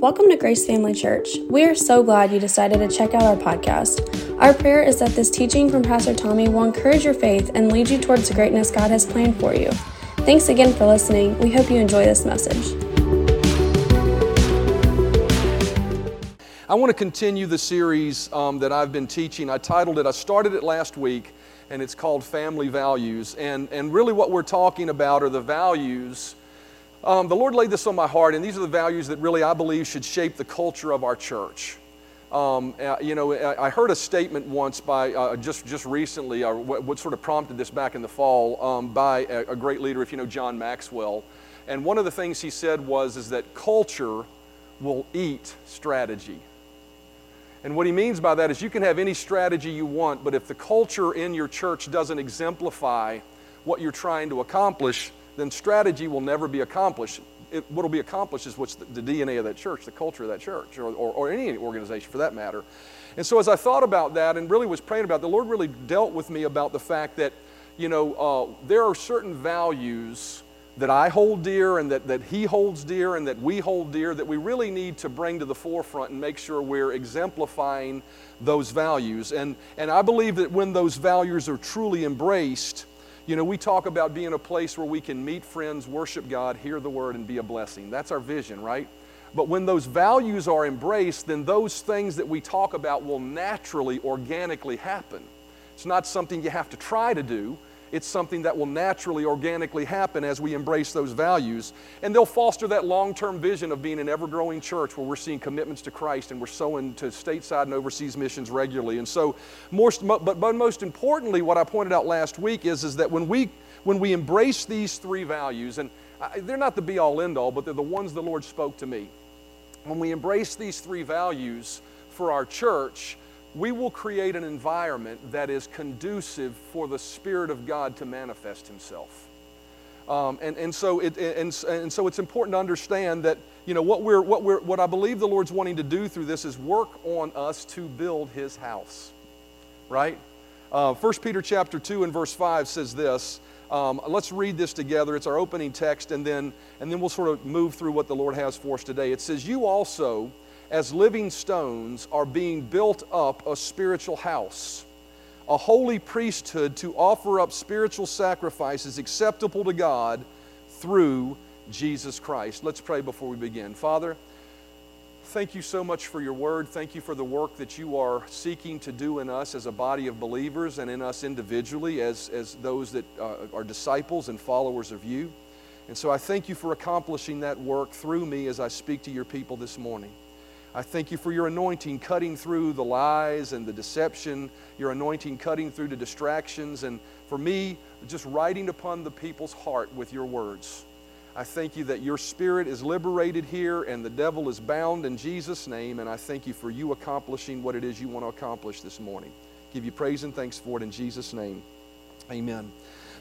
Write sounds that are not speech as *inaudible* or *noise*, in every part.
Welcome to Grace Family Church. We are so glad you decided to check out our podcast. Our prayer is that this teaching from Pastor Tommy will encourage your faith and lead you towards the greatness God has planned for you. Thanks again for listening. We hope you enjoy this message. I want to continue the series um, that I've been teaching. I titled it, I started it last week, and it's called Family Values. And, and really, what we're talking about are the values um, the Lord laid this on my heart, and these are the values that really I believe should shape the culture of our church. Um, uh, you know, I, heard a statement once by uh, just just recently, uh, what, what, sort of prompted this back in the fall, um, by a, a, great leader, if you know John Maxwell. And one of the things he said was, is that culture will eat strategy. And what he means by that is you can have any strategy you want, but if the culture in your church doesn't exemplify what you're trying to accomplish, then strategy will never be accomplished. It, what will be accomplished is what's the, the, DNA of that church, the culture of that church, or, or, or any organization for that matter. And so as I thought about that and really was praying about it, the Lord really dealt with me about the fact that, you know, uh, there are certain values that I hold dear and that, that He holds dear and that we hold dear that we really need to bring to the forefront and make sure we're exemplifying those values. And, and I believe that when those values are truly embraced, you know, we talk about being a place where we can meet friends, worship God, hear the word, and be a blessing. That's our vision, right? But when those values are embraced, then those things that we talk about will naturally, organically happen. It's not something you have to try to do, it's something that will naturally, organically happen as we embrace those values. And they'll foster that long term vision of being an ever growing church where we're seeing commitments to Christ and we're sowing to stateside and overseas missions regularly. And so, but, but most importantly, what I pointed out last week is, is that when we, when we embrace these three values, and I, they're not the be all end all, but they're the ones the Lord spoke to me. When we embrace these three values for our church, we will create an environment that is conducive for the Spirit of God to manifest Himself. Um, and, and, so it, and, and so it's important to understand that you know, what, we're, what, we're, what I believe the Lord's wanting to do through this is work on us to build His house, right? Uh, 1 Peter chapter 2 and verse 5 says this. Um, let's read this together. It's our opening text, and then, and then we'll sort of move through what the Lord has for us today. It says, You also, as living stones are being built up a spiritual house, a holy priesthood to offer up spiritual sacrifices acceptable to God through Jesus Christ. Let's pray before we begin. Father, thank you so much for your word. Thank you for the work that you are seeking to do in us as a body of believers and in us individually as, as those that uh, are disciples and followers of you. And so I thank you for accomplishing that work through me as I speak to your people this morning. I thank you for your anointing cutting through the lies and the deception, your anointing cutting through the distractions, and for me, just writing upon the people's heart with your words. I thank you that your spirit is liberated here and the devil is bound in Jesus' name, and I thank you for you accomplishing what it is you want to accomplish this morning. Give you praise and thanks for it in Jesus' name. Amen.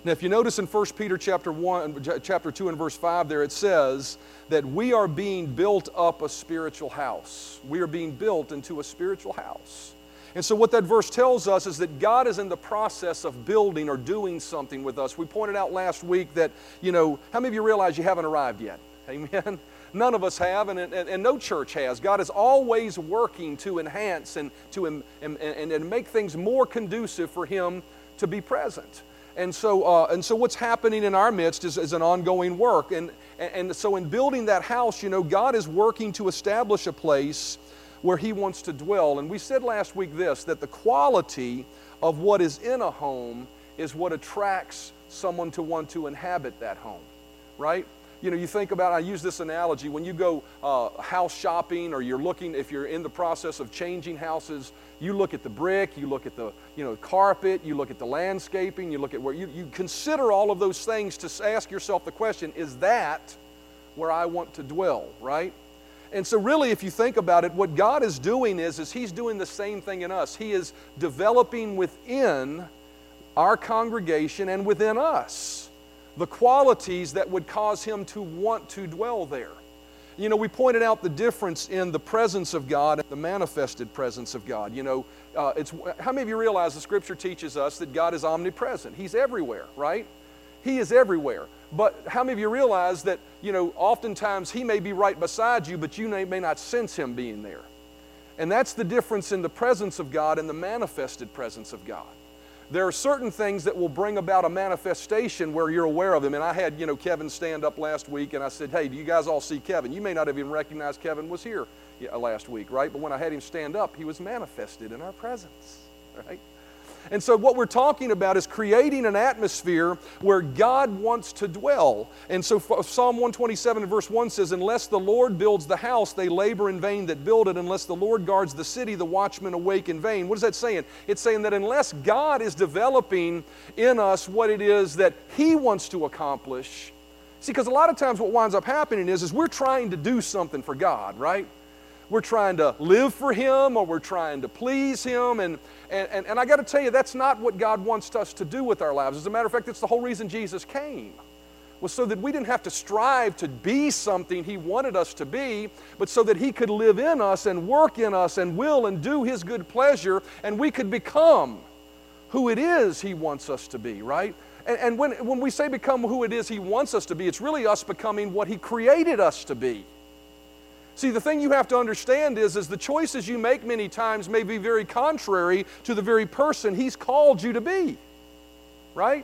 Now, if you notice in 1 Peter chapter 1, chapter 2 and verse 5 there, it says that we are being built up a spiritual house. We are being built into a spiritual house. And so, what that verse tells us is that God is in the process of building or doing something with us. We pointed out last week that, you know, how many of you realize you haven't arrived yet? *laughs* Amen. None of us have, and, and, and no church has. God is always working to enhance and to and, and, and make things more conducive for Him to be present. And so, uh, and so what's happening in our midst is, is an ongoing work. And, and so, in building that house, you know, God is working to establish a place where He wants to dwell. And we said last week this that the quality of what is in a home is what attracts someone to want to inhabit that home, right? You know, you think about, I use this analogy, when you go uh, house shopping or you're looking, if you're in the process of changing houses, you look at the brick, you look at the, you know, carpet, you look at the landscaping, you look at where, you, you consider all of those things to ask yourself the question, is that where I want to dwell, right? And so really, if you think about it, what God is doing is, is He's doing the same thing in us. He is developing within our congregation and within us the qualities that would cause him to want to dwell there. You know, we pointed out the difference in the presence of God and the manifested presence of God. You know, uh, it's, how many of you realize the scripture teaches us that God is omnipresent? He's everywhere, right? He is everywhere. But how many of you realize that, you know, oftentimes He may be right beside you, but you may, may not sense Him being there? And that's the difference in the presence of God and the manifested presence of God. There are certain things that will bring about a manifestation where you're aware of them. And I had, you know, Kevin stand up last week and I said, Hey, do you guys all see Kevin? You may not have even recognized Kevin was here last week, right? But when I had him stand up, he was manifested in our presence, right? And so, what we're talking about is creating an atmosphere where God wants to dwell. And so, Psalm 127 and verse 1 says, Unless the Lord builds the house, they labor in vain that build it. Unless the Lord guards the city, the watchmen awake in vain. What is that saying? It's saying that unless God is developing in us what it is that He wants to accomplish, see, because a lot of times what winds up happening is, is we're trying to do something for God, right? We're trying to live for Him or we're trying to please Him. And, and, and, and I got to tell you, that's not what God wants us to do with our lives. As a matter of fact, that's the whole reason Jesus came, was so that we didn't have to strive to be something He wanted us to be, but so that He could live in us and work in us and will and do His good pleasure, and we could become who it is He wants us to be, right? And, and when, when we say become who it is He wants us to be, it's really us becoming what He created us to be. See, the thing you have to understand is, is the choices you make many times may be very contrary to the very person He's called you to be. Right?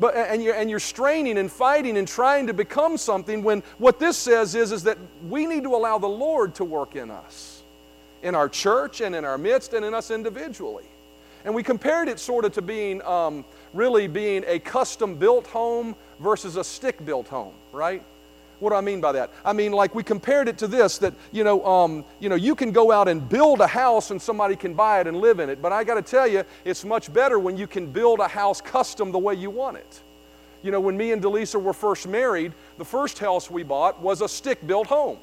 But, and, you're, and you're straining and fighting and trying to become something when what this says is, is that we need to allow the Lord to work in us, in our church and in our midst and in us individually. And we compared it sort of to being um, really being a custom built home versus a stick built home, right? What do I mean by that? I mean, like we compared it to this that, you know, um, you know, you can go out and build a house and somebody can buy it and live in it. But I got to tell you, it's much better when you can build a house custom the way you want it. You know, when me and Delisa were first married, the first house we bought was a stick built home.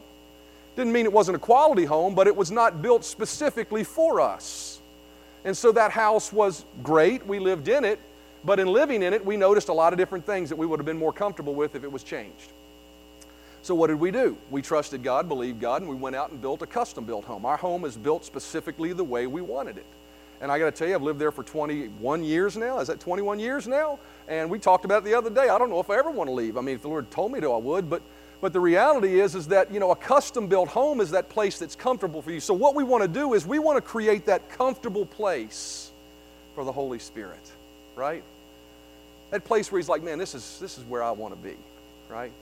Didn't mean it wasn't a quality home, but it was not built specifically for us. And so that house was great. We lived in it. But in living in it, we noticed a lot of different things that we would have been more comfortable with if it was changed. So, what did we do? We trusted God, believed God, and we went out and built a custom built home. Our home is built specifically the way we wanted it. And I got to tell you, I've lived there for 21 years now. Is that 21 years now? And we talked about it the other day. I don't know if I ever want to leave. I mean, if the Lord told me to, I would. But, but the reality is, is that, you know, a custom built home is that place that's comfortable for you. So, what we want to do is we want to create that comfortable place for the Holy Spirit, right? That place where He's like, man, this is, this is where I want to be, right?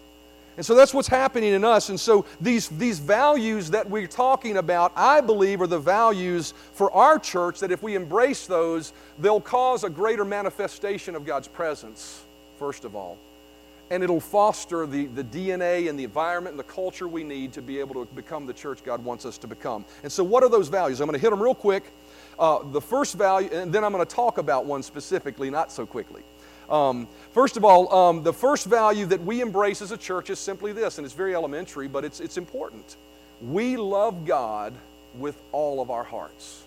And so that's what's happening in us. And so these, these values that we're talking about, I believe, are the values for our church that if we embrace those, they'll cause a greater manifestation of God's presence, first of all. And it'll foster the, the DNA and the environment and the culture we need to be able to become the church God wants us to become. And so, what are those values? I'm going to hit them real quick. Uh, the first value, and then I'm going to talk about one specifically, not so quickly. Um, first of all, um, the first value that we embrace as a church is simply this, and it's very elementary, but it's, it's important. We love God with all of our hearts.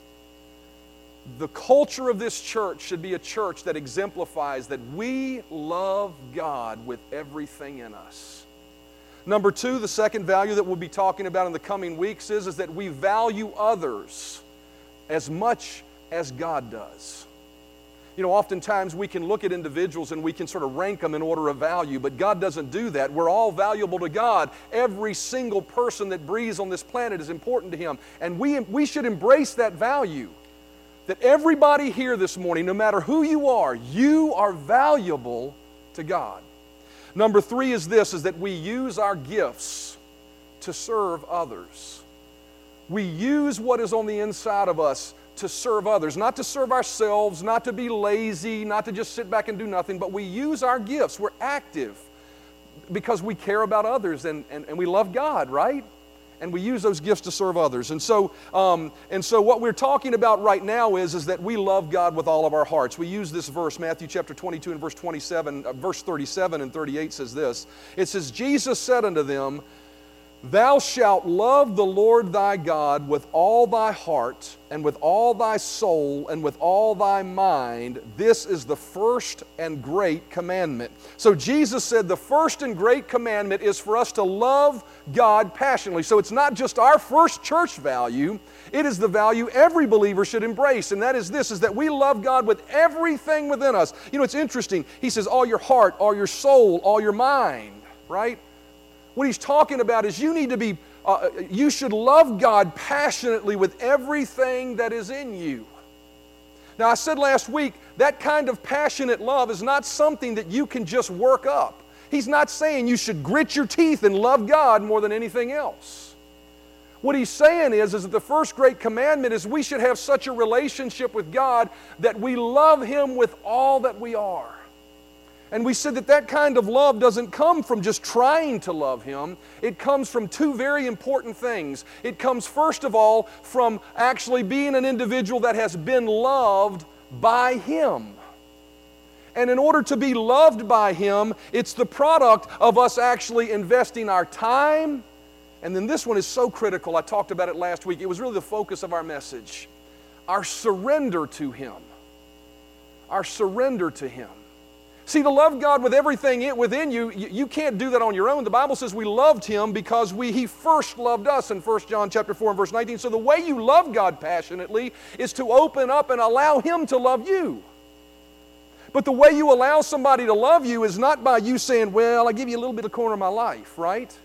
The culture of this church should be a church that exemplifies that we love God with everything in us. Number two, the second value that we'll be talking about in the coming weeks is, is that we value others as much as God does. You know, oftentimes we can look at individuals and we can sort of rank them in order of value, but God doesn't do that. We're all valuable to God. Every single person that breathes on this planet is important to Him. And we, we should embrace that value. That everybody here this morning, no matter who you are, you are valuable to God. Number three is this is that we use our gifts to serve others. We use what is on the inside of us to serve others, not to serve ourselves, not to be lazy, not to just sit back and do nothing, but we use our gifts. We're active because we care about others and, and, and we love God, right? And we use those gifts to serve others. And so, um, and so what we're talking about right now is, is that we love God with all of our hearts. We use this verse, Matthew chapter 22 and verse 27, uh, verse 37 and 38 says this. It says, Jesus said unto them, Thou shalt love the Lord thy God with all thy heart, and with all thy soul, and with all thy mind. This is the first and great commandment. So Jesus said the first and great commandment is for us to love God passionately. So it's not just our first church value, it is the value every believer should embrace, and that is this is that we love God with everything within us. You know, it's interesting. He says all your heart, all your soul, all your mind, right? What he's talking about is you need to be, uh, you should love God passionately with everything that is in you. Now, I said last week that kind of passionate love is not something that you can just work up. He's not saying you should grit your teeth and love God more than anything else. What he's saying is, is that the first great commandment is we should have such a relationship with God that we love Him with all that we are. And we said that that kind of love doesn't come from just trying to love Him. It comes from two very important things. It comes, first of all, from actually being an individual that has been loved by Him. And in order to be loved by Him, it's the product of us actually investing our time. And then this one is so critical. I talked about it last week. It was really the focus of our message. Our surrender to Him. Our surrender to Him. See, to love God with everything within you, you can't do that on your own. The Bible says we loved Him because we, He first loved us in 1 John chapter 4 and verse 19. So the way you love God passionately is to open up and allow Him to love you. But the way you allow somebody to love you is not by you saying, Well, I give you a little bit of corner of my life, right?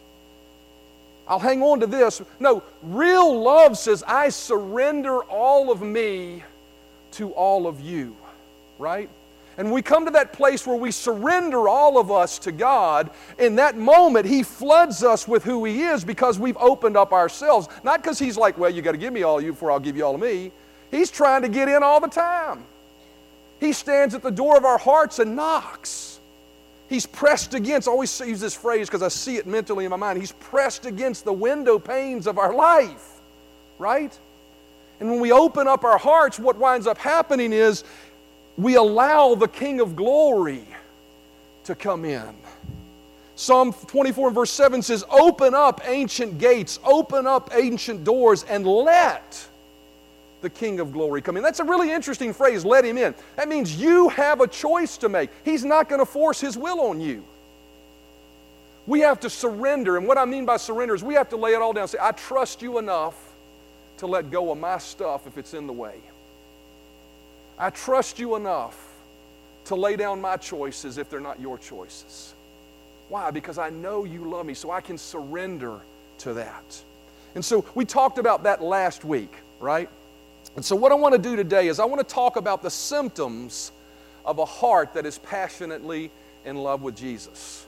I'll hang on to this. No, real love says, I surrender all of me to all of you, right? And we come to that place where we surrender all of us to God. In that moment, He floods us with who He is because we've opened up ourselves. Not because He's like, well, you got to give me all of you before I'll give you all of me. He's trying to get in all the time. He stands at the door of our hearts and knocks. He's pressed against, I always use this phrase because I see it mentally in my mind. He's pressed against the window panes of our life, right? And when we open up our hearts, what winds up happening is we allow the King of glory to come in. Psalm 24 and verse 7 says, Open up ancient gates, open up ancient doors, and let the King of glory come in. That's a really interesting phrase, let him in. That means you have a choice to make. He's not going to force his will on you. We have to surrender. And what I mean by surrender is we have to lay it all down. Say, I trust you enough to let go of my stuff if it's in the way. I trust you enough to lay down my choices if they're not your choices. Why? Because I know you love me, so I can surrender to that. And so we talked about that last week, right? And so what I want to do today is I want to talk about the symptoms of a heart that is passionately in love with Jesus.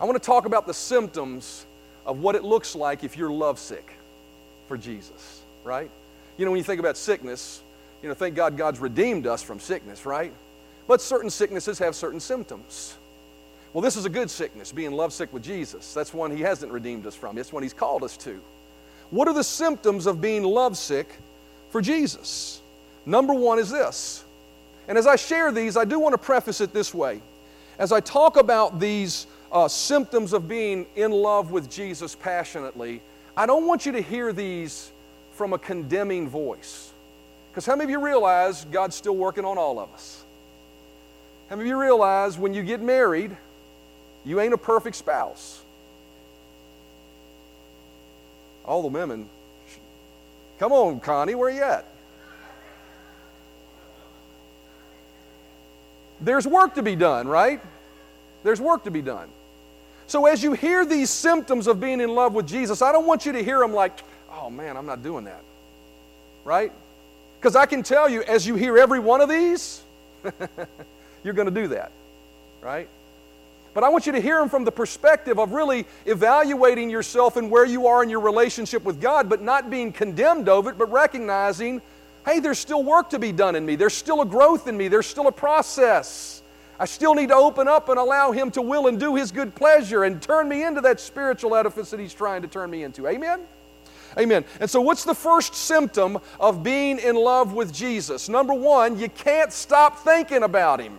I want to talk about the symptoms of what it looks like if you're lovesick for Jesus, right? You know, when you think about sickness, you know, thank God God's redeemed us from sickness, right? But certain sicknesses have certain symptoms. Well, this is a good sickness, being lovesick with Jesus. That's one He hasn't redeemed us from, it's one He's called us to. What are the symptoms of being lovesick for Jesus? Number one is this. And as I share these, I do want to preface it this way. As I talk about these uh, symptoms of being in love with Jesus passionately, I don't want you to hear these from a condemning voice. Because how many of you realize God's still working on all of us? How many of you realize when you get married, you ain't a perfect spouse? All the women, come on, Connie, where you at? There's work to be done, right? There's work to be done. So as you hear these symptoms of being in love with Jesus, I don't want you to hear them like, oh man, I'm not doing that. Right? Because I can tell you, as you hear every one of these, *laughs* you're going to do that, right? But I want you to hear them from the perspective of really evaluating yourself and where you are in your relationship with God, but not being condemned of it, but recognizing, hey, there's still work to be done in me. There's still a growth in me. There's still a process. I still need to open up and allow Him to will and do His good pleasure and turn me into that spiritual edifice that He's trying to turn me into. Amen? Amen. And so, what's the first symptom of being in love with Jesus? Number one, you can't stop thinking about Him.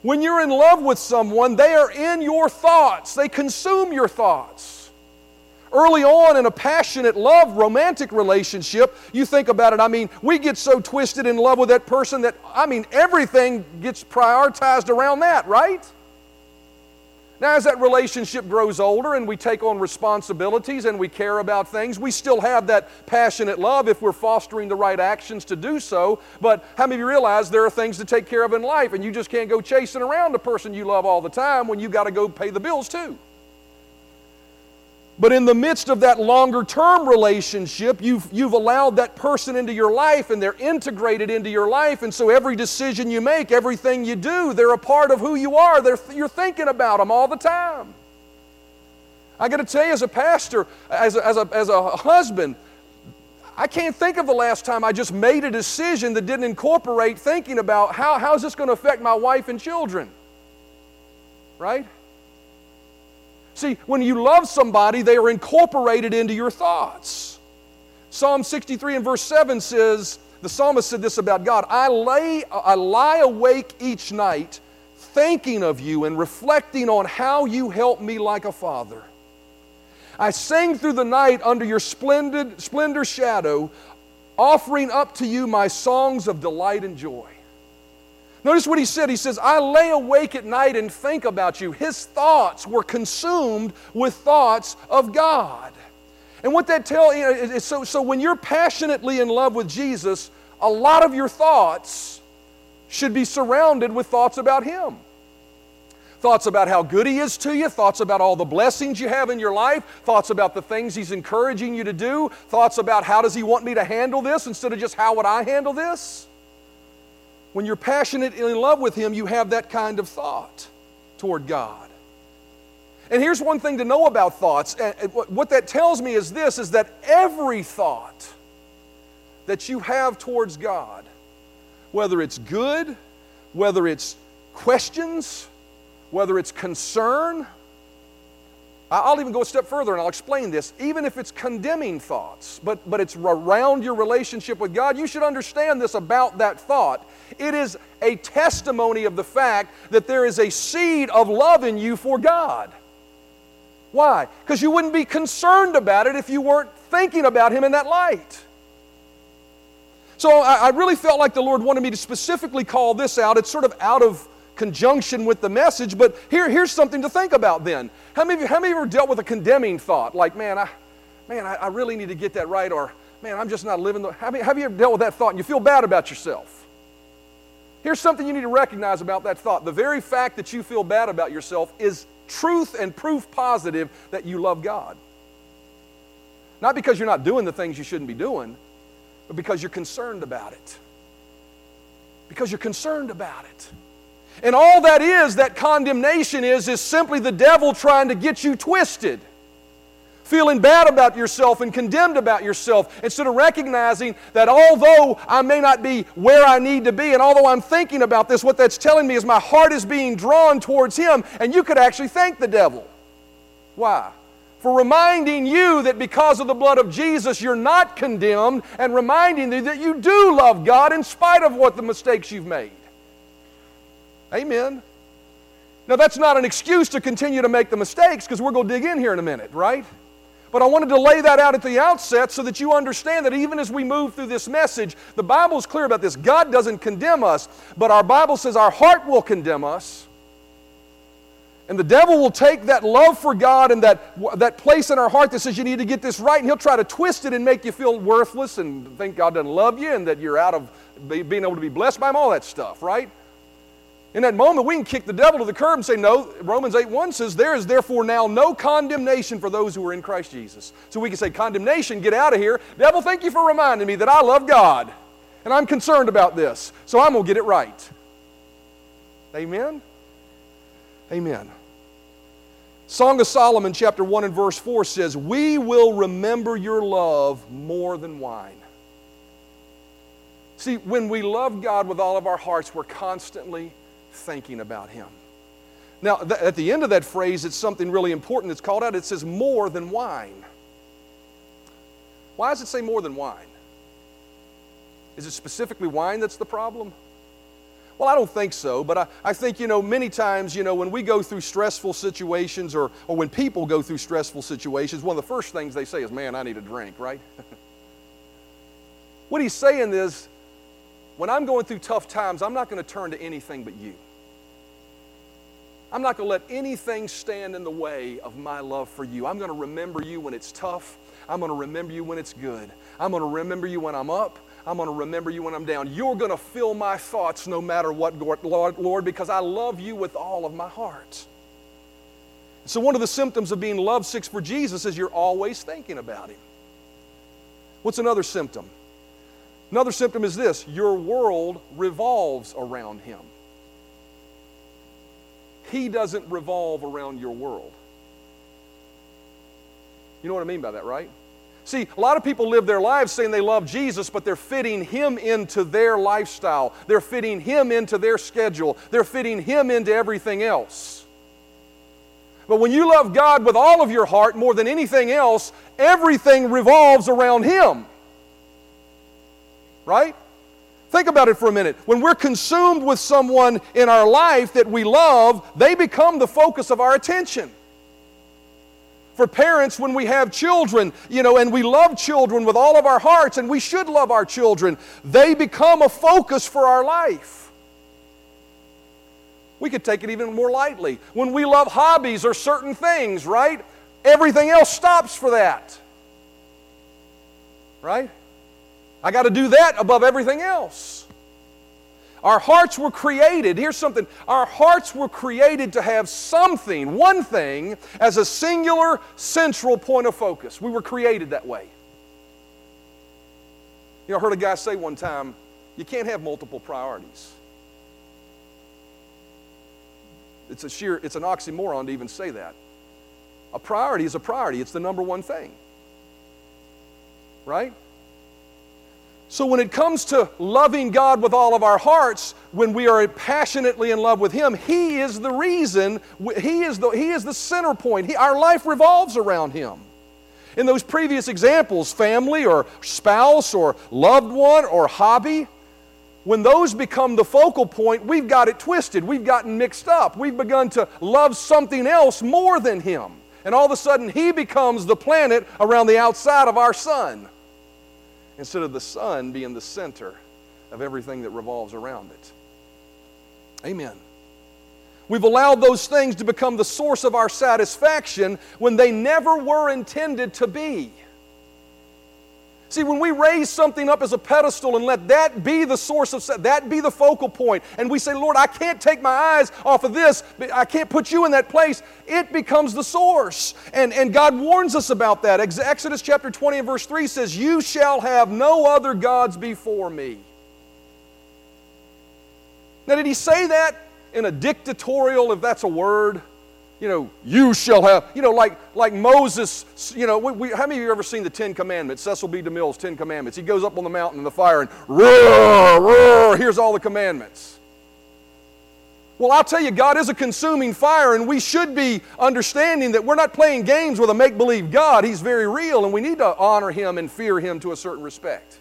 When you're in love with someone, they are in your thoughts, they consume your thoughts. Early on in a passionate love romantic relationship, you think about it. I mean, we get so twisted in love with that person that, I mean, everything gets prioritized around that, right? Now, as that relationship grows older and we take on responsibilities and we care about things, we still have that passionate love if we're fostering the right actions to do so. But how many of you realize there are things to take care of in life and you just can't go chasing around the person you love all the time when you got to go pay the bills too? But in the midst of that longer term relationship, you've, you've allowed that person into your life and they're integrated into your life. And so every decision you make, everything you do, they're a part of who you are. They're, you're thinking about them all the time. I got to tell you, as a pastor, as a, as, a, as a husband, I can't think of the last time I just made a decision that didn't incorporate thinking about how, how is this going to affect my wife and children? Right? See, when you love somebody, they are incorporated into your thoughts. Psalm 63 and verse 7 says, the psalmist said this about God I, lay, I lie awake each night thinking of you and reflecting on how you help me like a father. I sing through the night under your splendid splendor shadow, offering up to you my songs of delight and joy. Notice what he said. He says, I lay awake at night and think about you. His thoughts were consumed with thoughts of God. And what that tells you is so, so when you're passionately in love with Jesus, a lot of your thoughts should be surrounded with thoughts about Him. Thoughts about how good He is to you, thoughts about all the blessings you have in your life, thoughts about the things He's encouraging you to do, thoughts about how does He want me to handle this instead of just how would I handle this. When you're passionate and in love with Him, you have that kind of thought toward God. And here's one thing to know about thoughts. What that tells me is this is that every thought that you have towards God, whether it's good, whether it's questions, whether it's concern, I'll even go a step further and I'll explain this. Even if it's condemning thoughts, but, but it's around your relationship with God, you should understand this about that thought. It is a testimony of the fact that there is a seed of love in you for God. Why? Because you wouldn't be concerned about it if you weren't thinking about Him in that light. So I, I really felt like the Lord wanted me to specifically call this out. It's sort of out of conjunction with the message, but here, here's something to think about then. How many, of you, how many of you ever dealt with a condemning thought? Like, man, I, man, I, I really need to get that right, or man, I'm just not living the. Have you, have you ever dealt with that thought and you feel bad about yourself? Here's something you need to recognize about that thought. The very fact that you feel bad about yourself is truth and proof positive that you love God. Not because you're not doing the things you shouldn't be doing, but because you're concerned about it. Because you're concerned about it. And all that is, that condemnation is, is simply the devil trying to get you twisted. Feeling bad about yourself and condemned about yourself instead of recognizing that although I may not be where I need to be and although I'm thinking about this, what that's telling me is my heart is being drawn towards Him. And you could actually thank the devil. Why? For reminding you that because of the blood of Jesus, you're not condemned and reminding you that you do love God in spite of what the mistakes you've made. Amen. Now, that's not an excuse to continue to make the mistakes because we're going to dig in here in a minute, right? But I wanted to lay that out at the outset so that you understand that even as we move through this message, the Bible is clear about this. God doesn't condemn us, but our Bible says our heart will condemn us. And the devil will take that love for God and that, that place in our heart that says you need to get this right, and he'll try to twist it and make you feel worthless and think God doesn't love you and that you're out of being able to be blessed by him, all that stuff, right? In that moment, we can kick the devil to the curb and say, No, Romans 8 1 says, There is therefore now no condemnation for those who are in Christ Jesus. So we can say, Condemnation, get out of here. Devil, thank you for reminding me that I love God and I'm concerned about this. So I'm going to get it right. Amen? Amen. Song of Solomon, chapter 1 and verse 4 says, We will remember your love more than wine. See, when we love God with all of our hearts, we're constantly thinking about Him. Now, th- at the end of that phrase, it's something really important that's called out. It says more than wine. Why does it say more than wine? Is it specifically wine that's the problem? Well, I don't think so, but I, I think, you know, many times, you know, when we go through stressful situations or, or when people go through stressful situations, one of the first things they say is, man, I need a drink, right? *laughs* what he's saying is, when I'm going through tough times, I'm not going to turn to anything but you. I'm not going to let anything stand in the way of my love for you. I'm going to remember you when it's tough. I'm going to remember you when it's good. I'm going to remember you when I'm up. I'm going to remember you when I'm down. You're going to fill my thoughts no matter what, Lord, Lord, because I love you with all of my heart. So, one of the symptoms of being love lovesick for Jesus is you're always thinking about Him. What's another symptom? Another symptom is this your world revolves around Him. He doesn't revolve around your world. You know what I mean by that, right? See, a lot of people live their lives saying they love Jesus, but they're fitting Him into their lifestyle. They're fitting Him into their schedule. They're fitting Him into everything else. But when you love God with all of your heart more than anything else, everything revolves around Him. Right? Think about it for a minute. When we're consumed with someone in our life that we love, they become the focus of our attention for parents when we have children, you know, and we love children with all of our hearts, and we should love our children, they become a focus for our life. We could take it even more lightly. When we love hobbies or certain things, right? Everything else stops for that. Right? I got to do that above everything else. Our hearts were created, here's something our hearts were created to have something, one thing, as a singular central point of focus. We were created that way. You know, I heard a guy say one time, you can't have multiple priorities. It's a sheer, it's an oxymoron to even say that. A priority is a priority, it's the number one thing. Right? So, when it comes to loving God with all of our hearts, when we are passionately in love with Him, He is the reason, He is the, he is the center point. He, our life revolves around Him. In those previous examples, family or spouse or loved one or hobby, when those become the focal point, we've got it twisted. We've gotten mixed up. We've begun to love something else more than Him. And all of a sudden, He becomes the planet around the outside of our sun instead of the sun being the center of everything that revolves around it. Amen. We've allowed those things to become the source of our satisfaction when they never were intended to be. See, when we raise something up as a pedestal and let that be the source of that be the focal point, and we say, Lord, I can't take my eyes off of this, I can't put you in that place, it becomes the source. And, and God warns us about that. Exodus chapter 20 and verse 3 says, You shall have no other gods before me. Now, did he say that in a dictatorial, if that's a word? You know, you shall have, you know, like, like Moses, you know, we, we, how many of you ever seen the Ten Commandments, Cecil B. DeMille's Ten Commandments? He goes up on the mountain in the fire and roar, roar, here's all the commandments. Well, I'll tell you, God is a consuming fire, and we should be understanding that we're not playing games with a make believe God. He's very real, and we need to honor Him and fear Him to a certain respect.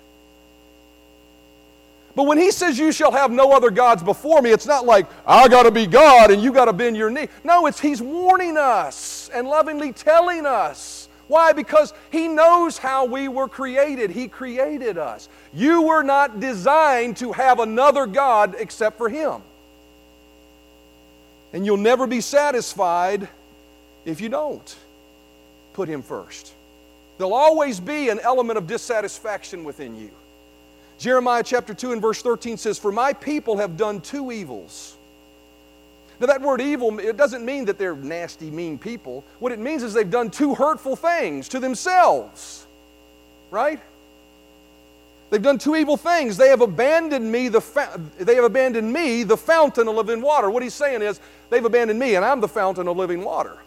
But when he says, You shall have no other gods before me, it's not like, I got to be God and you got to bend your knee. No, it's he's warning us and lovingly telling us. Why? Because he knows how we were created. He created us. You were not designed to have another God except for him. And you'll never be satisfied if you don't put him first. There'll always be an element of dissatisfaction within you. Jeremiah chapter 2 and verse 13 says, For my people have done two evils. Now, that word evil, it doesn't mean that they're nasty, mean people. What it means is they've done two hurtful things to themselves. Right? They've done two evil things. They have abandoned me, the fa- they have abandoned me, the fountain of living water. What he's saying is, they've abandoned me, and I'm the fountain of living water.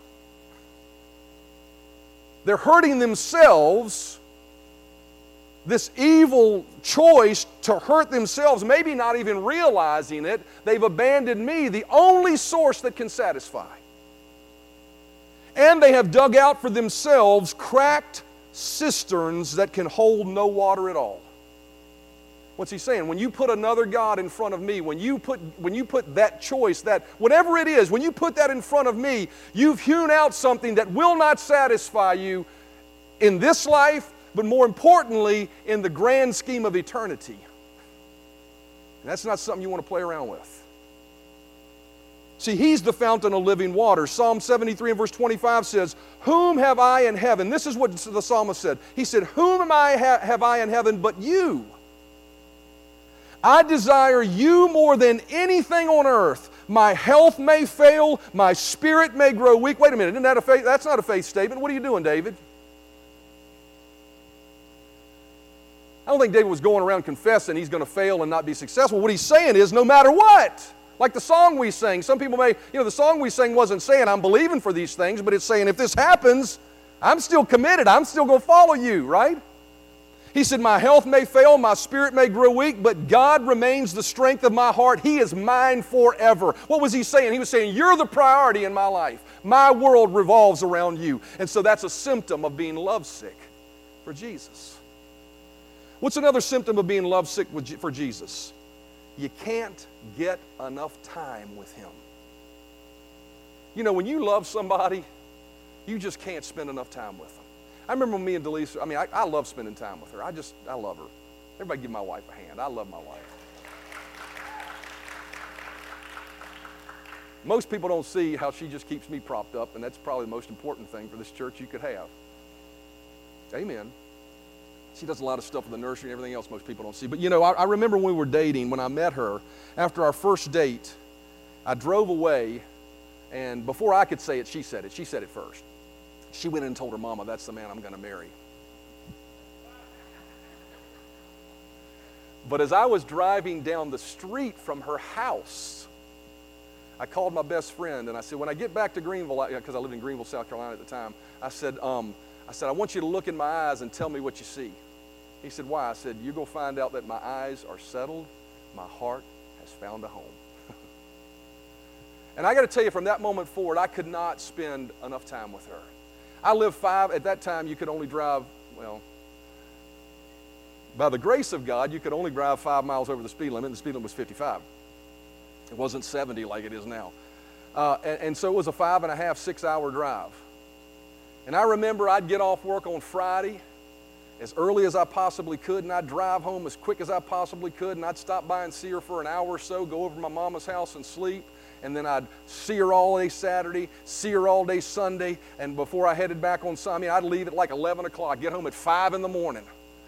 They're hurting themselves this evil choice to hurt themselves, maybe not even realizing it, they've abandoned me, the only source that can satisfy. And they have dug out for themselves cracked cisterns that can hold no water at all. What's he saying? When you put another God in front of me, when you put, when you put that choice, that whatever it is, when you put that in front of me, you've hewn out something that will not satisfy you in this life, but more importantly, in the grand scheme of eternity. And that's not something you want to play around with. See, he's the fountain of living water. Psalm 73 and verse 25 says, Whom have I in heaven? This is what the psalmist said. He said, Whom am I ha- have I in heaven but you? I desire you more than anything on earth. My health may fail, my spirit may grow weak. Wait a minute, isn't that a faith? That's not a faith statement. What are you doing, David? I don't think David was going around confessing he's going to fail and not be successful. What he's saying is, no matter what, like the song we sing, some people may, you know, the song we sing wasn't saying I'm believing for these things, but it's saying if this happens, I'm still committed. I'm still going to follow you, right? He said, My health may fail, my spirit may grow weak, but God remains the strength of my heart. He is mine forever. What was he saying? He was saying, You're the priority in my life. My world revolves around you. And so that's a symptom of being lovesick for Jesus. What's another symptom of being lovesick for Jesus? You can't get enough time with Him. You know, when you love somebody, you just can't spend enough time with them. I remember me and Delisa, I mean, I, I love spending time with her. I just, I love her. Everybody give my wife a hand. I love my wife. Most people don't see how she just keeps me propped up, and that's probably the most important thing for this church you could have. Amen. She does a lot of stuff in the nursery and everything else most people don't see. But you know, I, I remember when we were dating, when I met her, after our first date, I drove away, and before I could say it, she said it. She said it first. She went in and told her mama, That's the man I'm going to marry. But as I was driving down the street from her house, I called my best friend and I said, When I get back to Greenville, because I lived in Greenville, South Carolina at the time, I said, um, I said, I want you to look in my eyes and tell me what you see. He said, Why? I said, You go find out that my eyes are settled, my heart has found a home. *laughs* and I got to tell you, from that moment forward, I could not spend enough time with her. I lived five, at that time, you could only drive, well, by the grace of God, you could only drive five miles over the speed limit, and the speed limit was 55. It wasn't 70 like it is now. Uh, and, and so it was a five and a half, six hour drive. And I remember I'd get off work on Friday as early as I possibly could, and I'd drive home as quick as I possibly could, and I'd stop by and see her for an hour or so, go over to my mama's house and sleep and then I'd see her all day Saturday, see her all day Sunday, and before I headed back on Sunday, I'd leave at like 11 o'clock, get home at 5 in the morning.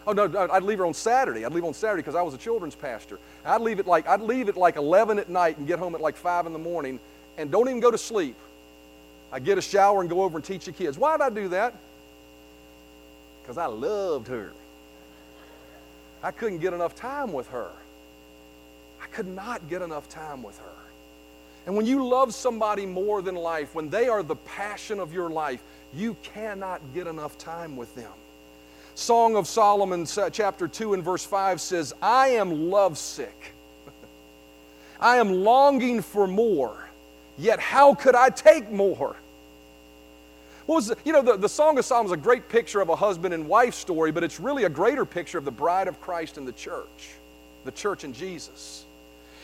Oh no, I'd leave her on Saturday. I'd leave on Saturday because I was a children's pastor. I'd leave it like I'd leave at like 11 at night and get home at like 5 in the morning, and don't even go to sleep. I get a shower and go over and teach the kids. Why'd I do that? Because I loved her. I couldn't get enough time with her. I could not get enough time with her. And when you love somebody more than life, when they are the passion of your life, you cannot get enough time with them. Song of Solomon, chapter 2 and verse 5 says, I am lovesick. *laughs* I am longing for more, yet how could I take more? What was you know, the, the Song of Solomon is a great picture of a husband and wife story, but it's really a greater picture of the bride of Christ and the church, the church and Jesus.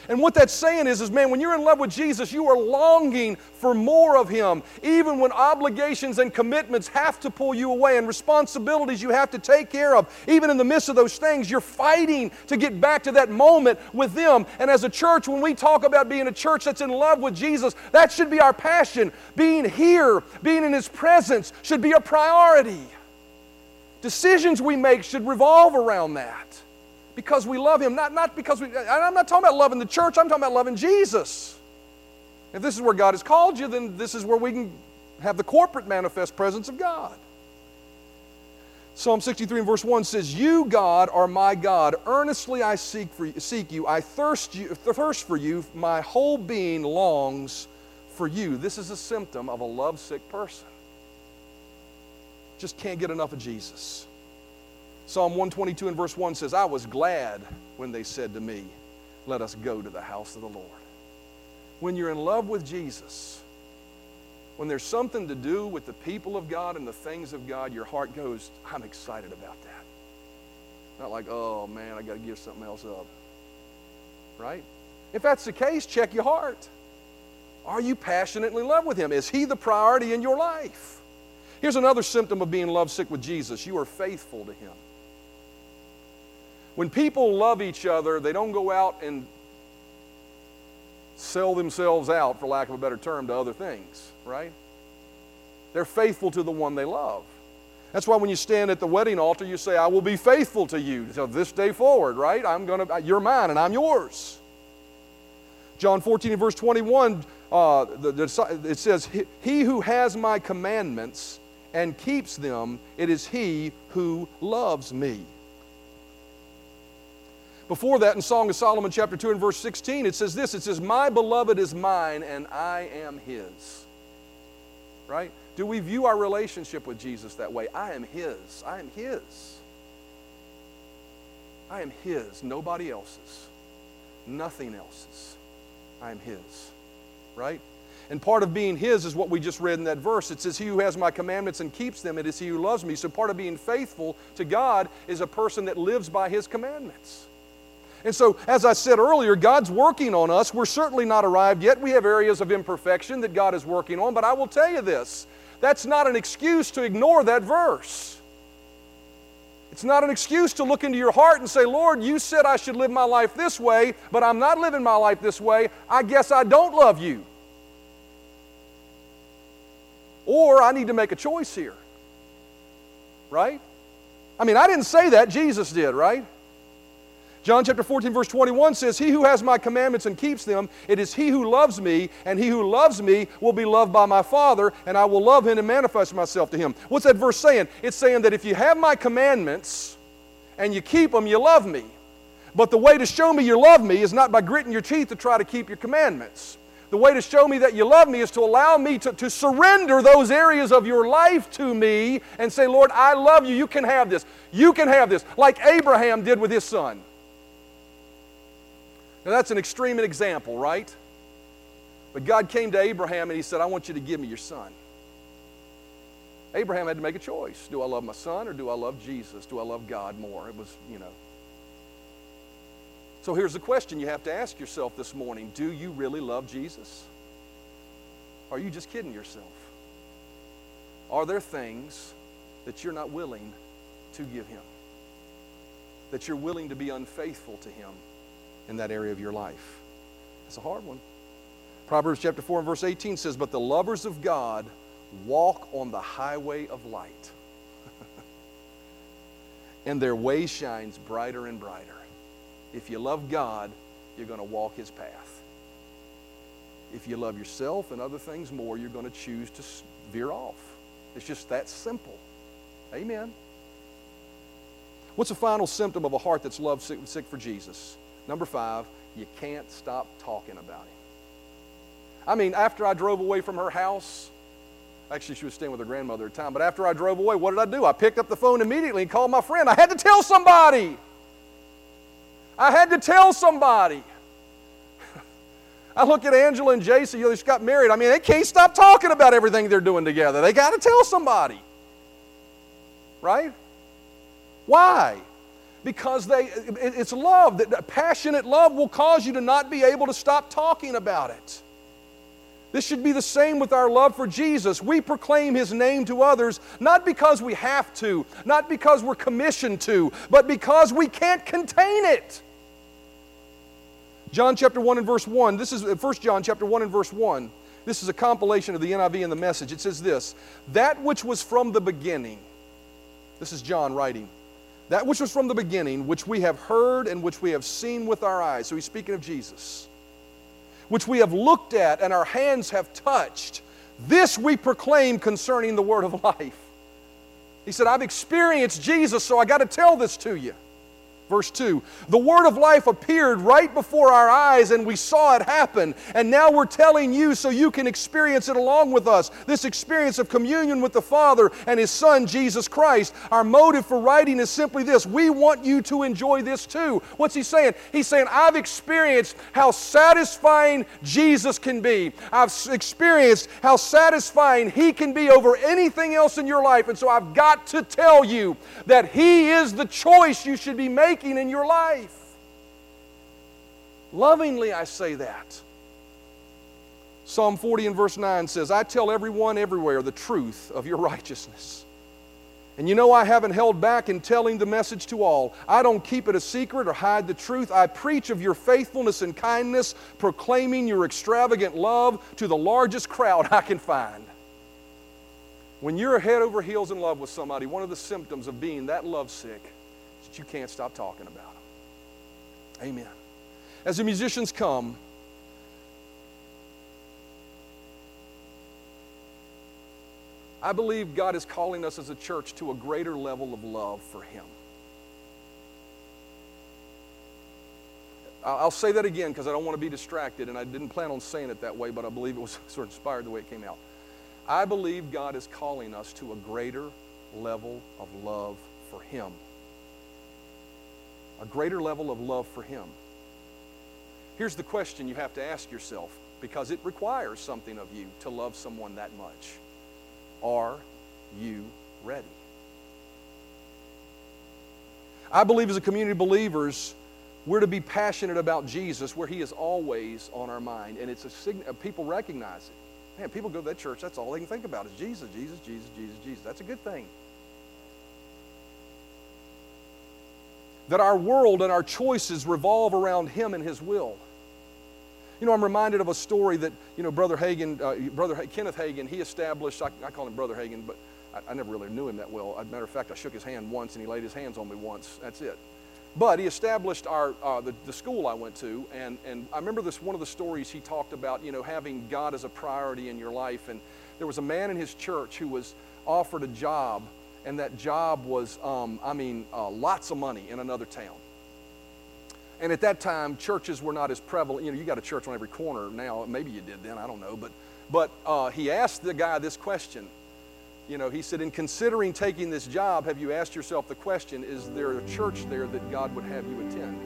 And what that's saying is, is man, when you're in love with Jesus, you are longing for more of Him. Even when obligations and commitments have to pull you away and responsibilities you have to take care of, even in the midst of those things, you're fighting to get back to that moment with them. And as a church, when we talk about being a church that's in love with Jesus, that should be our passion. Being here, being in His presence should be a priority. Decisions we make should revolve around that because we love Him, not, not because we, I'm not talking about loving the church, I'm talking about loving Jesus. If this is where God has called you, then this is where we can have the corporate manifest presence of God. Psalm 63 and verse 1 says, You, God, are my God. Earnestly I seek, for, you, seek you. I thirst, you, thirst for you. My whole being longs for you. This is a symptom of a lovesick person. Just can't get enough of Jesus. Psalm 122 and verse 1 says, I was glad when they said to me, Let us go to the house of the Lord. When you're in love with Jesus, when there's something to do with the people of God and the things of God, your heart goes, I'm excited about that. Not like, oh man, I got to give something else up. Right? If that's the case, check your heart. Are you passionately in love with Him? Is He the priority in your life? Here's another symptom of being lovesick with Jesus you are faithful to Him. When people love each other, they don't go out and sell themselves out, for lack of a better term, to other things, right? They're faithful to the one they love. That's why when you stand at the wedding altar, you say, I will be faithful to you until this day forward, right? I'm gonna, you're mine and I'm yours. John 14 and verse 21, uh, the, the, it says, He who has my commandments and keeps them, it is he who loves me. Before that, in Song of Solomon, chapter 2 and verse 16, it says this it says, My beloved is mine, and I am his. Right? Do we view our relationship with Jesus that way? I am his. I am his. I am his, nobody else's, nothing else's. I am his. Right? And part of being His is what we just read in that verse. It says, He who has my commandments and keeps them, it is He who loves me. So part of being faithful to God is a person that lives by His commandments. And so, as I said earlier, God's working on us. We're certainly not arrived yet. We have areas of imperfection that God is working on, but I will tell you this that's not an excuse to ignore that verse. It's not an excuse to look into your heart and say, Lord, you said I should live my life this way, but I'm not living my life this way. I guess I don't love you. Or I need to make a choice here. Right? I mean, I didn't say that, Jesus did, right? John chapter 14, verse 21 says, He who has my commandments and keeps them, it is he who loves me, and he who loves me will be loved by my Father, and I will love him and manifest myself to him. What's that verse saying? It's saying that if you have my commandments and you keep them, you love me. But the way to show me you love me is not by gritting your teeth to try to keep your commandments. The way to show me that you love me is to allow me to, to surrender those areas of your life to me and say, Lord, I love you. You can have this. You can have this, like Abraham did with his son. Now, that's an extreme example, right? But God came to Abraham and he said, I want you to give me your son. Abraham had to make a choice. Do I love my son or do I love Jesus? Do I love God more? It was, you know. So here's the question you have to ask yourself this morning Do you really love Jesus? Are you just kidding yourself? Are there things that you're not willing to give Him? That you're willing to be unfaithful to Him? In that area of your life. It's a hard one. Proverbs chapter 4 and verse 18 says, But the lovers of God walk on the highway of light, *laughs* and their way shines brighter and brighter. If you love God, you're going to walk His path. If you love yourself and other things more, you're going to choose to veer off. It's just that simple. Amen. What's the final symptom of a heart that's loved sick, sick for Jesus? Number five, you can't stop talking about him. I mean, after I drove away from her house, actually, she was staying with her grandmother at the time, but after I drove away, what did I do? I picked up the phone immediately and called my friend. I had to tell somebody. I had to tell somebody. *laughs* I look at Angela and Jason, you know, they just got married. I mean, they can't stop talking about everything they're doing together. They got to tell somebody. Right? Why? Because they, it's love. That passionate love will cause you to not be able to stop talking about it. This should be the same with our love for Jesus. We proclaim His name to others not because we have to, not because we're commissioned to, but because we can't contain it. John chapter 1 and verse 1. This is uh, 1 John chapter 1 and verse 1. This is a compilation of the NIV and the message. It says this That which was from the beginning. This is John writing. That which was from the beginning, which we have heard and which we have seen with our eyes. So he's speaking of Jesus. Which we have looked at and our hands have touched. This we proclaim concerning the word of *laughs* life. He said, I've experienced Jesus, so I got to tell this to you. Verse 2 The word of life appeared right before our eyes, and we saw it happen. And now we're telling you so you can experience it along with us this experience of communion with the Father and His Son, Jesus Christ. Our motive for writing is simply this we want you to enjoy this too. What's He saying? He's saying, I've experienced how satisfying Jesus can be, I've experienced how satisfying He can be over anything else in your life. And so I've got to tell you that He is the choice you should be making making in your life. Lovingly, I say that. Psalm 40 and verse 9 says, I tell everyone everywhere the truth of your righteousness. And you know, I haven't held back in telling the message to all. I don't keep it a secret or hide the truth. I preach of your faithfulness and kindness, proclaiming your extravagant love to the largest crowd I can find. When you're head over heels in love with somebody, one of the symptoms of being that lovesick you can't stop talking about them. Amen. As the musicians come, I believe God is calling us as a church to a greater level of love for Him. I'll say that again because I don't want to be distracted, and I didn't plan on saying it that way, but I believe it was *laughs* sort of inspired the way it came out. I believe God is calling us to a greater level of love for Him a greater level of love for Him. Here's the question you have to ask yourself because it requires something of you to love someone that much. Are you ready? I believe as a community of believers, we're to be passionate about Jesus where He is always on our mind. And it's a sign, uh, people recognize it. Man, people go to that church, that's all they can think about is Jesus, Jesus, Jesus, Jesus, Jesus. That's a good thing. That our world and our choices revolve around Him and His will. You know, I'm reminded of a story that, you know, Brother Hagin, uh, Brother Kenneth Hagin, he established, I, I, call him Brother Hagin, but I, I, never really knew him that well. As a matter of fact, I shook his hand once and he laid his hands on me once. That's it. But he established our, uh, the, the school I went to, and, and I remember this one of the stories he talked about, you know, having God as a priority in your life. And there was a man in his church who was offered a job and that job was, um, I mean, uh, lots of money in another town. And at that time, churches were not as prevalent. You know, you got a church on every corner now. Maybe you did then, I don't know. But, but uh, he asked the guy this question. You know, he said, In considering taking this job, have you asked yourself the question, is there a church there that God would have you attend?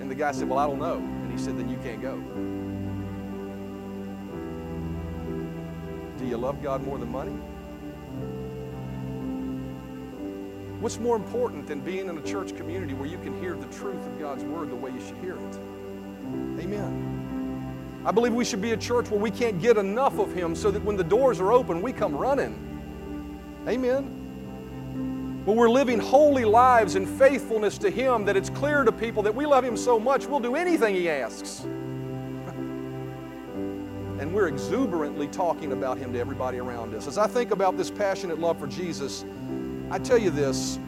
And the guy said, Well, I don't know. And he said, Then you can't go. Do you love God more than money? What's more important than being in a church community where you can hear the truth of God's Word the way you should hear it? Amen. I believe we should be a church where we can't get enough of Him so that when the doors are open, we come running. Amen. When we're living holy lives in faithfulness to Him, that it's clear to people that we love Him so much, we'll do anything He asks. *laughs* and we're exuberantly talking about Him to everybody around us. As I think about this passionate love for Jesus, I tell you this,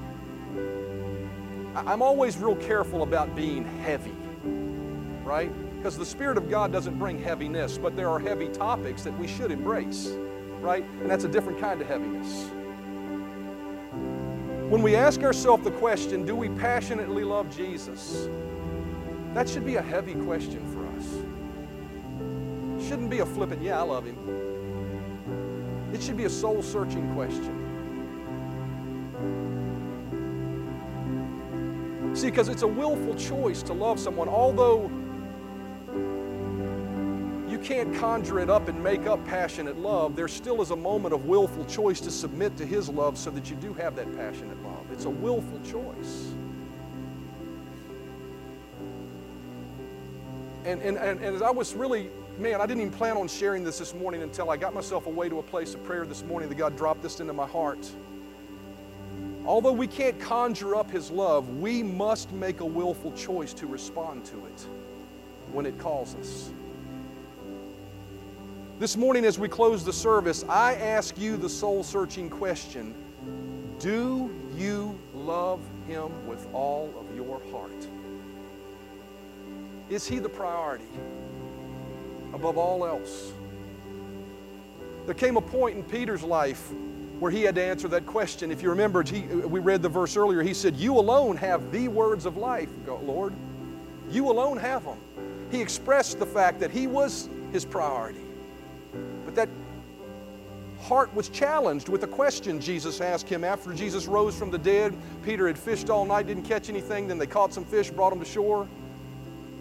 I'm always real careful about being heavy, right? Because the Spirit of God doesn't bring heaviness, but there are heavy topics that we should embrace, right? And that's a different kind of heaviness. When we ask ourselves the question, do we passionately love Jesus? That should be a heavy question for us. It shouldn't be a flippant, yeah, I love him. It should be a soul searching question. See, because it's a willful choice to love someone, although you can't conjure it up and make up passionate love, there still is a moment of willful choice to submit to His love so that you do have that passionate love. It's a willful choice. And, and, and, and as I was really, man, I didn't even plan on sharing this this morning until I got myself away to a place of prayer this morning that God dropped this into my heart. Although we can't conjure up His love, we must make a willful choice to respond to it when it calls us. This morning, as we close the service, I ask you the soul searching question Do you love Him with all of your heart? Is He the priority above all else? There came a point in Peter's life where he had to answer that question. If you remember, he, we read the verse earlier. He said, You alone have the words of life, Lord. You alone have them. He expressed the fact that he was his priority. But that heart was challenged with a question Jesus asked him after Jesus rose from the dead. Peter had fished all night, didn't catch anything. Then they caught some fish, brought them to shore.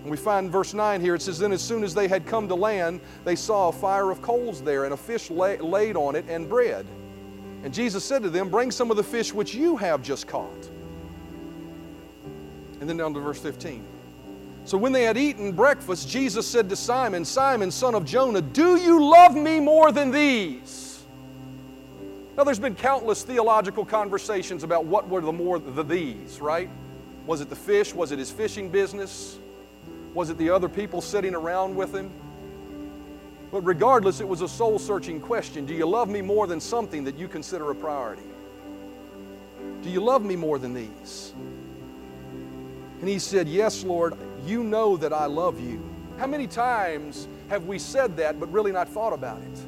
And we find in verse 9 here, it says, Then as soon as they had come to land, they saw a fire of coals there, and a fish lay, laid on it, and bread. And Jesus said to them, Bring some of the fish which you have just caught. And then down to verse 15. So when they had eaten breakfast, Jesus said to Simon, Simon, son of Jonah, do you love me more than these? Now, there's been countless theological conversations about what were the more the these, right? Was it the fish? Was it his fishing business? Was it the other people sitting around with him? But regardless, it was a soul searching question. Do you love me more than something that you consider a priority? Do you love me more than these? And he said, Yes, Lord, you know that I love you. How many times have we said that but really not thought about it?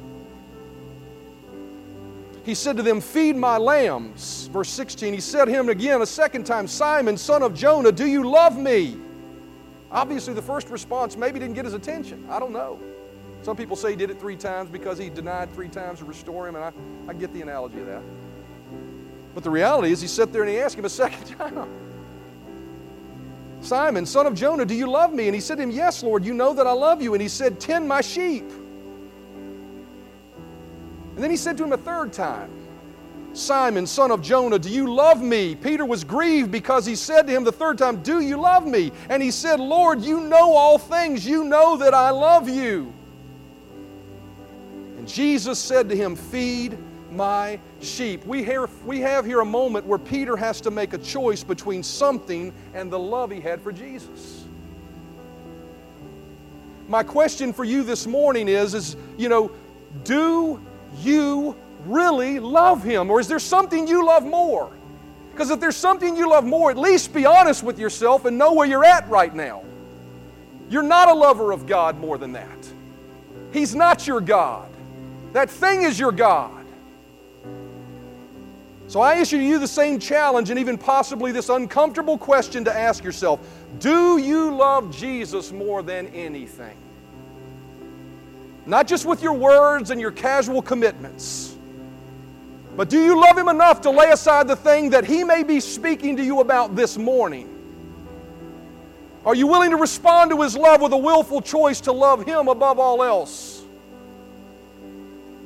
He said to them, Feed my lambs. Verse 16, he said him again a second time, Simon, son of Jonah, do you love me? Obviously, the first response maybe didn't get his attention. I don't know. Some people say he did it three times because he denied three times to restore him, and I, I get the analogy of that. But the reality is, he sat there and he asked him a second *laughs* time Simon, son of Jonah, do you love me? And he said to him, Yes, Lord, you know that I love you. And he said, Tend my sheep. And then he said to him a third time, Simon, son of Jonah, do you love me? Peter was grieved because he said to him the third time, Do you love me? And he said, Lord, you know all things. You know that I love you. And Jesus said to him, Feed my sheep. We, hear, we have here a moment where Peter has to make a choice between something and the love he had for Jesus. My question for you this morning is, is you know, do you really love him? Or is there something you love more? Because if there's something you love more, at least be honest with yourself and know where you're at right now. You're not a lover of God more than that. He's not your God. That thing is your God. So I issue you the same challenge and even possibly this uncomfortable question to ask yourself Do you love Jesus more than anything? Not just with your words and your casual commitments, but do you love Him enough to lay aside the thing that He may be speaking to you about this morning? Are you willing to respond to His love with a willful choice to love Him above all else?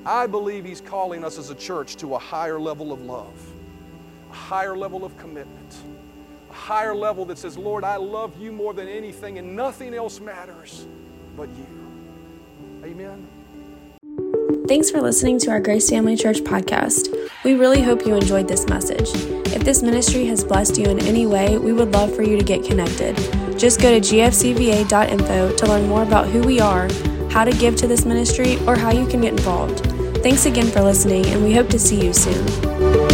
I believe He's calling us as a church to a higher level of love, a higher level of commitment, a higher level that says, Lord, I love you more than anything, and nothing else matters but you. Amen. Thanks for listening to our Grace Family Church podcast. We really hope you enjoyed this message. If this ministry has blessed you in any way, we would love for you to get connected. Just go to gfcva.info to learn more about who we are, how to give to this ministry, or how you can get involved. Thanks again for listening, and we hope to see you soon.